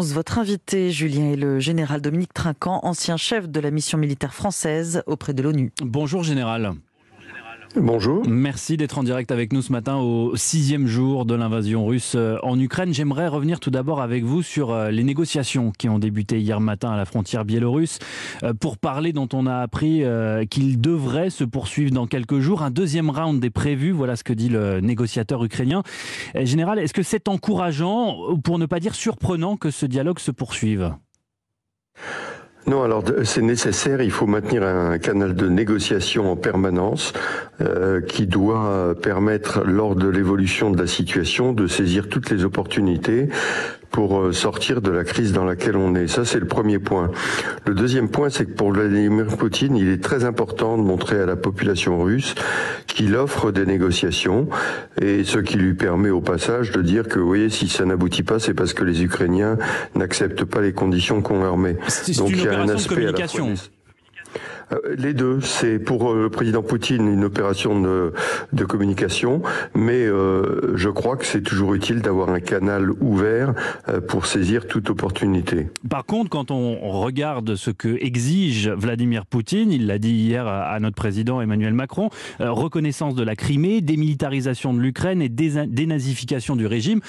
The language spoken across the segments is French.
11. Votre invité, Julien, est le général Dominique Trinquant, ancien chef de la mission militaire française auprès de l'ONU. Bonjour, général. Bonjour. Merci d'être en direct avec nous ce matin au sixième jour de l'invasion russe euh, en Ukraine. J'aimerais revenir tout d'abord avec vous sur euh, les négociations qui ont débuté hier matin à la frontière biélorusse euh, pour parler dont on a appris qu'il devrait se poursuivre dans quelques jours. Un deuxième round est prévu, voilà ce que dit le négociateur ukrainien. Général, est-ce que c'est encourageant, pour ne pas dire surprenant, que ce dialogue se poursuive? Non, alors c'est nécessaire, il faut maintenir un canal de négociation en permanence euh, qui doit permettre, lors de l'évolution de la situation, de saisir toutes les opportunités pour euh, sortir de la crise dans laquelle on est. Ça, c'est le premier point. Le deuxième point, c'est que pour Vladimir Poutine, il est très important de montrer à la population russe qu'il offre des négociations et ce qui lui permet au passage de dire que, vous voyez, si ça n'aboutit pas, c'est parce que les Ukrainiens n'acceptent pas les conditions qu'on leur met. Donc il y a un aspect de communication. Euh, les deux, c'est pour euh, le président Poutine une opération de, de communication, mais euh, je crois que c'est toujours utile d'avoir un canal ouvert pour saisir toute opportunité. Par contre, quand on regarde ce que exige Vladimir Poutine, il l'a dit hier à notre président Emmanuel Macron, reconnaissance de la Crimée, démilitarisation de l'Ukraine et dénazification du régime,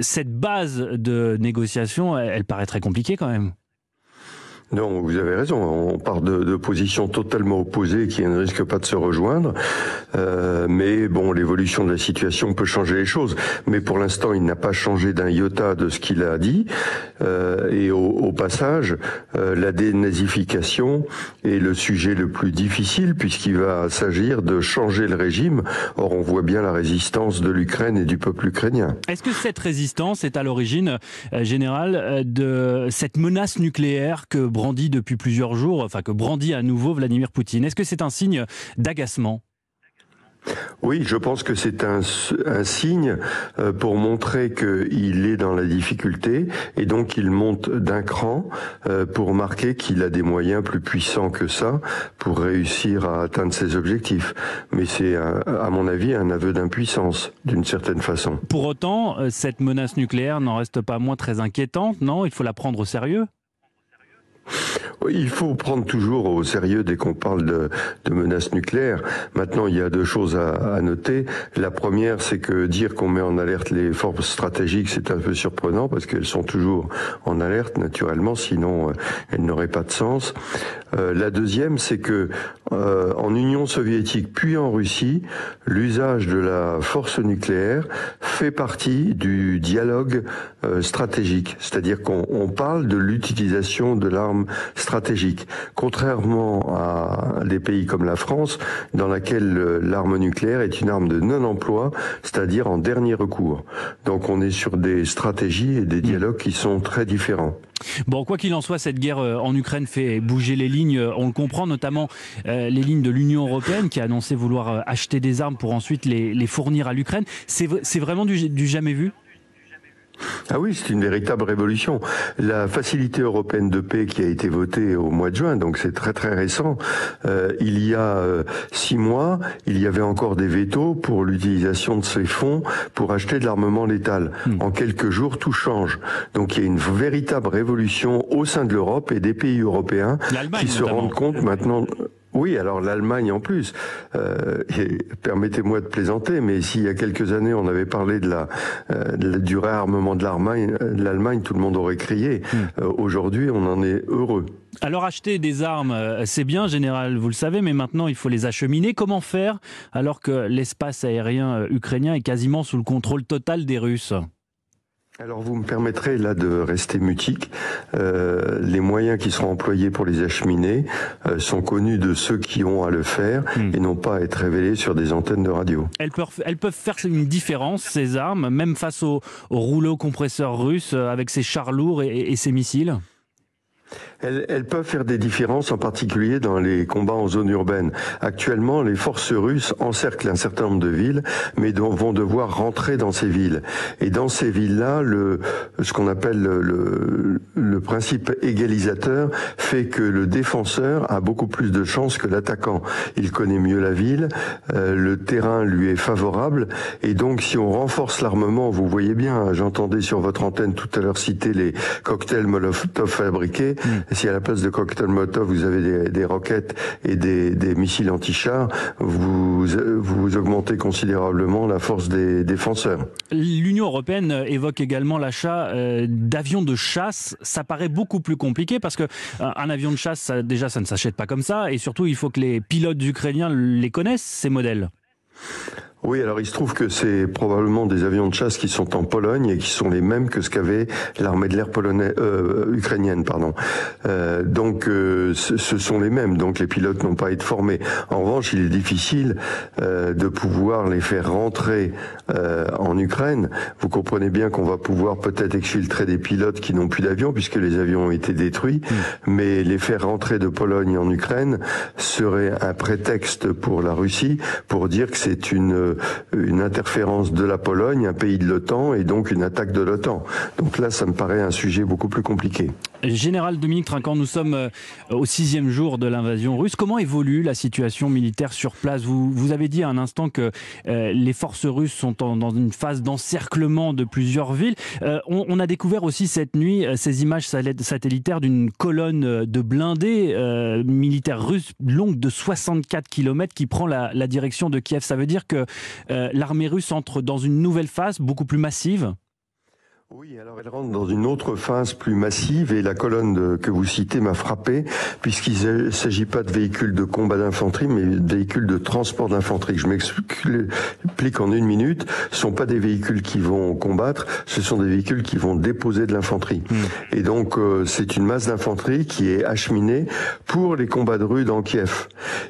cette base de négociation, elle paraît très compliquée quand même. Non, vous avez raison. On part de, de positions totalement opposées qui ne risquent pas de se rejoindre. Euh, mais bon, l'évolution de la situation peut changer les choses. Mais pour l'instant, il n'a pas changé d'un iota de ce qu'il a dit. Euh, et au, au passage, euh, la dénazification est le sujet le plus difficile puisqu'il va s'agir de changer le régime. Or, on voit bien la résistance de l'Ukraine et du peuple ukrainien. Est-ce que cette résistance est à l'origine euh, générale euh, de cette menace nucléaire que brandit depuis plusieurs jours, enfin que brandit à nouveau Vladimir Poutine. Est-ce que c'est un signe d'agacement? Oui, je pense que c'est un, signe euh, pour montrer qu'il est dans la difficulté et donc il monte d'un cran euh, pour marquer qu'il a des moyens plus puissants que ça pour réussir à atteindre ses objectifs. Mais c'est, à mon avis, un aveu d'impuissance d'une certaine façon. Pour autant, euh, cette menace nucléaire n'en reste pas moins très inquiétante, non? Il faut la prendre au sérieux? Il faut prendre toujours au sérieux dès qu'on parle de, menaces nucléaires. Maintenant, il y a deux choses à, à noter. La première, c'est que dire qu'on met en alerte les forces stratégiques, c'est un peu surprenant parce qu'elles sont toujours en alerte, naturellement, sinon euh, elles n'auraient pas de sens. Euh, la deuxième, c'est que euh, en Union soviétique puis en Russie, l'usage de la force nucléaire fait partie du dialogue stratégique, c'est-à-dire qu'on parle de l'utilisation de l'arme stratégique, contrairement à des pays comme la France, dans laquelle l'arme nucléaire est une arme de non-emploi, c'est-à-dire en dernier recours. Donc on est sur des stratégies et des dialogues qui sont très différents. Bon, quoi qu'il en soit, cette guerre euh, en Ukraine fait bouger les lignes. Euh, on le comprend, notamment euh, les lignes de l'Union européenne qui a annoncé vouloir acheter des armes pour ensuite les, fournir à l'Ukraine. C'est vraiment du jamais vu? Ah oui, c'est une véritable révolution. La facilité européenne de paix qui a été votée au mois de juin, donc c'est très très récent, euh, il y a euh, six mois, il y avait encore des vétos pour l'utilisation de ces fonds pour acheter de l'armement létal. Hmm. En quelques jours, tout change. Donc il y a une véritable révolution au sein de l'Europe et des pays européens qui se rendent compte maintenant. Oui, alors l'Allemagne en plus. Euh, permettez-moi de plaisanter, mais s'il y a quelques années on avait parlé de la, euh, du réarmement de l'Allemagne, l'Allemagne, tout le monde aurait crié. Hmm. Euh, aujourd'hui, on en est heureux. Alors acheter des armes, c'est bien, général, vous le savez, mais maintenant il faut les acheminer. Comment faire alors que l'espace aérien ukrainien est quasiment sous le contrôle total des Russes? Alors vous me permettrez là de rester mutique. Euh, les moyens qui seront employés pour les acheminer euh, sont connus de ceux qui ont à le faire hmm. et n'ont pas à être révélés sur des antennes de radio. Elles peuvent, elles peuvent faire une différence, ces armes, même face aux, rouleaux compresseurs russes, euh, avec ces chars lourds et, et ces missiles? Elles, peuvent faire des différences, en particulier dans les combats en zone urbaine. Actuellement, les forces russes encerclent un certain nombre de villes, mais vont devoir rentrer dans ces villes. Et dans ces villes-là, le, ce qu'on appelle le, le, principe égalisateur fait que le défenseur a beaucoup plus de chances que l'attaquant. Il connaît mieux la ville, euh, le terrain lui est favorable, et donc si on renforce l'armement, vous voyez bien, j'entendais sur votre antenne tout à l'heure citer les cocktails Molotov fabriqués. Mm. Si à la place de cocktail Molotov, vous avez des, roquettes et des, missiles anti-chars, vous, vous augmentez considérablement la force des défenseurs. L'Union européenne évoque également l'achat euh, d'avions de chasse. Ça paraît beaucoup plus compliqué parce que euh, un avion de chasse, déjà, ça ne s'achète pas comme ça, et surtout, il faut que les pilotes ukrainiens les connaissent ces modèles. Oui, alors il se trouve que c'est probablement des avions de chasse qui sont en Pologne et qui sont les mêmes que ce qu'avait l'armée de l'air polonaise, euh, ukrainienne, pardon. Euh, donc euh, ce, sont les mêmes. Donc les pilotes n'ont pas été formés. En revanche, il est difficile euh, de pouvoir les faire rentrer euh, en Ukraine. Vous comprenez bien qu'on va pouvoir peut-être exfiltrer des pilotes qui n'ont plus d'avions puisque les avions ont été détruits, mmh. mais les faire rentrer de Pologne en Ukraine serait un prétexte pour la Russie pour dire que c'est une euh, une interférence de la Pologne, un pays de l'OTAN, et donc une attaque de l'OTAN. Donc là, ça me paraît un sujet beaucoup plus compliqué. Général Dominique Trinquant, nous sommes euh, au sixième jour de l'invasion russe. Comment évolue la situation militaire sur place? Vous, vous avez dit à un instant que euh, les forces russes sont dans une phase d'encerclement de plusieurs villes. on, a découvert aussi cette nuit ces images satellitaires d'une colonne de blindés militaires russes longue de 64 km qui prend la, la direction de Kiev. Ça veut dire que euh, l'armée russe entre dans une nouvelle phase beaucoup plus massive? Oui, alors elle rentre dans une autre phase plus massive et la colonne que vous citez m'a frappé puisqu'il ne s'agit pas de véhicules de combat d'infanterie mais de véhicules de transport d'infanterie. Je m'explique en une minute. Ce sont pas des véhicules qui vont combattre, ce sont des véhicules qui vont déposer de l'infanterie. Hmm. Et donc euh, c'est une masse d'infanterie qui est acheminée pour les combats de rue dans Kiev.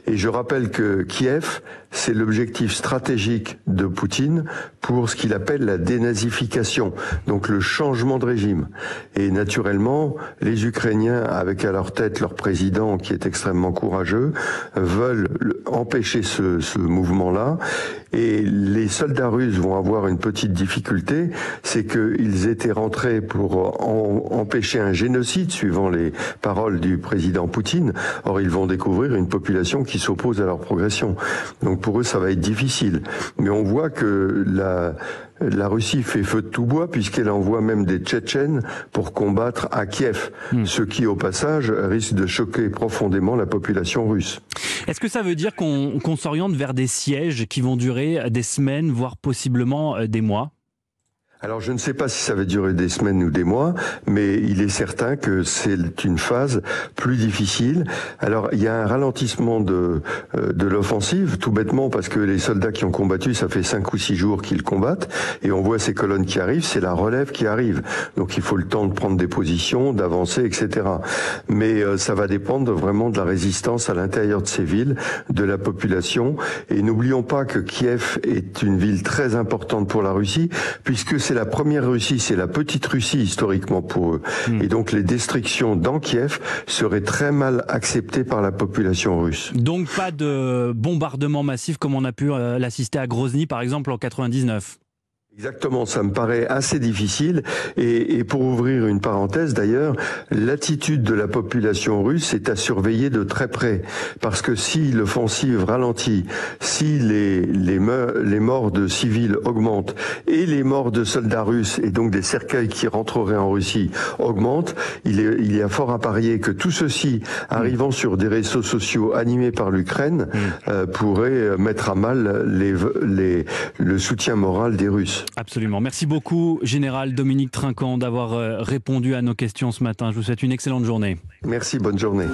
Et je rappelle que Kiev, c'est l'objectif stratégique de Poutine pour ce qu'il appelle la dénazification. Donc le changement de régime. Et naturellement, les Ukrainiens, avec à leur tête leur président qui est extrêmement courageux, veulent empêcher ce, ce mouvement-là. Et les soldats russes vont avoir une petite difficulté, c'est qu'ils étaient rentrés pour empêcher un génocide, suivant les paroles du président Poutine. Or, ils vont découvrir une population qui s'oppose à leur progression. Donc pour eux, ça va être difficile. Mais on voit que la, la Russie fait feu de tout bois puisqu'elle envoie même des Tchétchènes pour combattre à Kiev, hmm. ce qui au passage risque de choquer profondément la population russe. Est-ce que ça veut dire qu'on s'oriente vers des sièges qui vont durer des semaines, voire possiblement euh, des mois? Alors je ne sais pas si ça va durer des semaines ou des mois, mais il est certain que c'est une phase plus difficile. Alors il y a un ralentissement de, euh, de l'offensive, tout bêtement parce que les soldats qui ont combattu, ça fait cinq ou six jours qu'ils combattent, et on voit ces colonnes qui arrivent, c'est la relève qui arrive. Donc il faut le temps de prendre des positions, d'avancer, etc. Mais euh, ça va dépendre vraiment de la résistance à l'intérieur de ces villes, de la population. Et n'oublions pas que Kiev est une ville très importante pour la Russie, puisque c'est la première Russie, c'est la petite Russie historiquement pour eux. Hmm. Et donc les destructions dans Kiev seraient très mal acceptées par la population russe. Donc pas de bombardement massif comme on a pu euh, l'assister à Grozny par exemple en 99 Exactement, ça me paraît assez difficile. Et, et pour ouvrir une parenthèse d'ailleurs, l'attitude de la population russe est à surveiller de très près. Parce que si l'offensive ralentit, si les, les, les morts de civils augmentent et les morts de soldats russes et donc des cercueils qui rentreraient en Russie augmentent, il, est, il y a fort à parier que tout ceci, arrivant sur des réseaux sociaux animés par l'Ukraine, mm. euh, pourrait mettre à mal les, les, le soutien moral des Russes. Absolument. Merci beaucoup, Général Dominique Trinquant, d'avoir euh, répondu à nos questions ce matin. Je vous souhaite une excellente journée. Merci, bonne journée.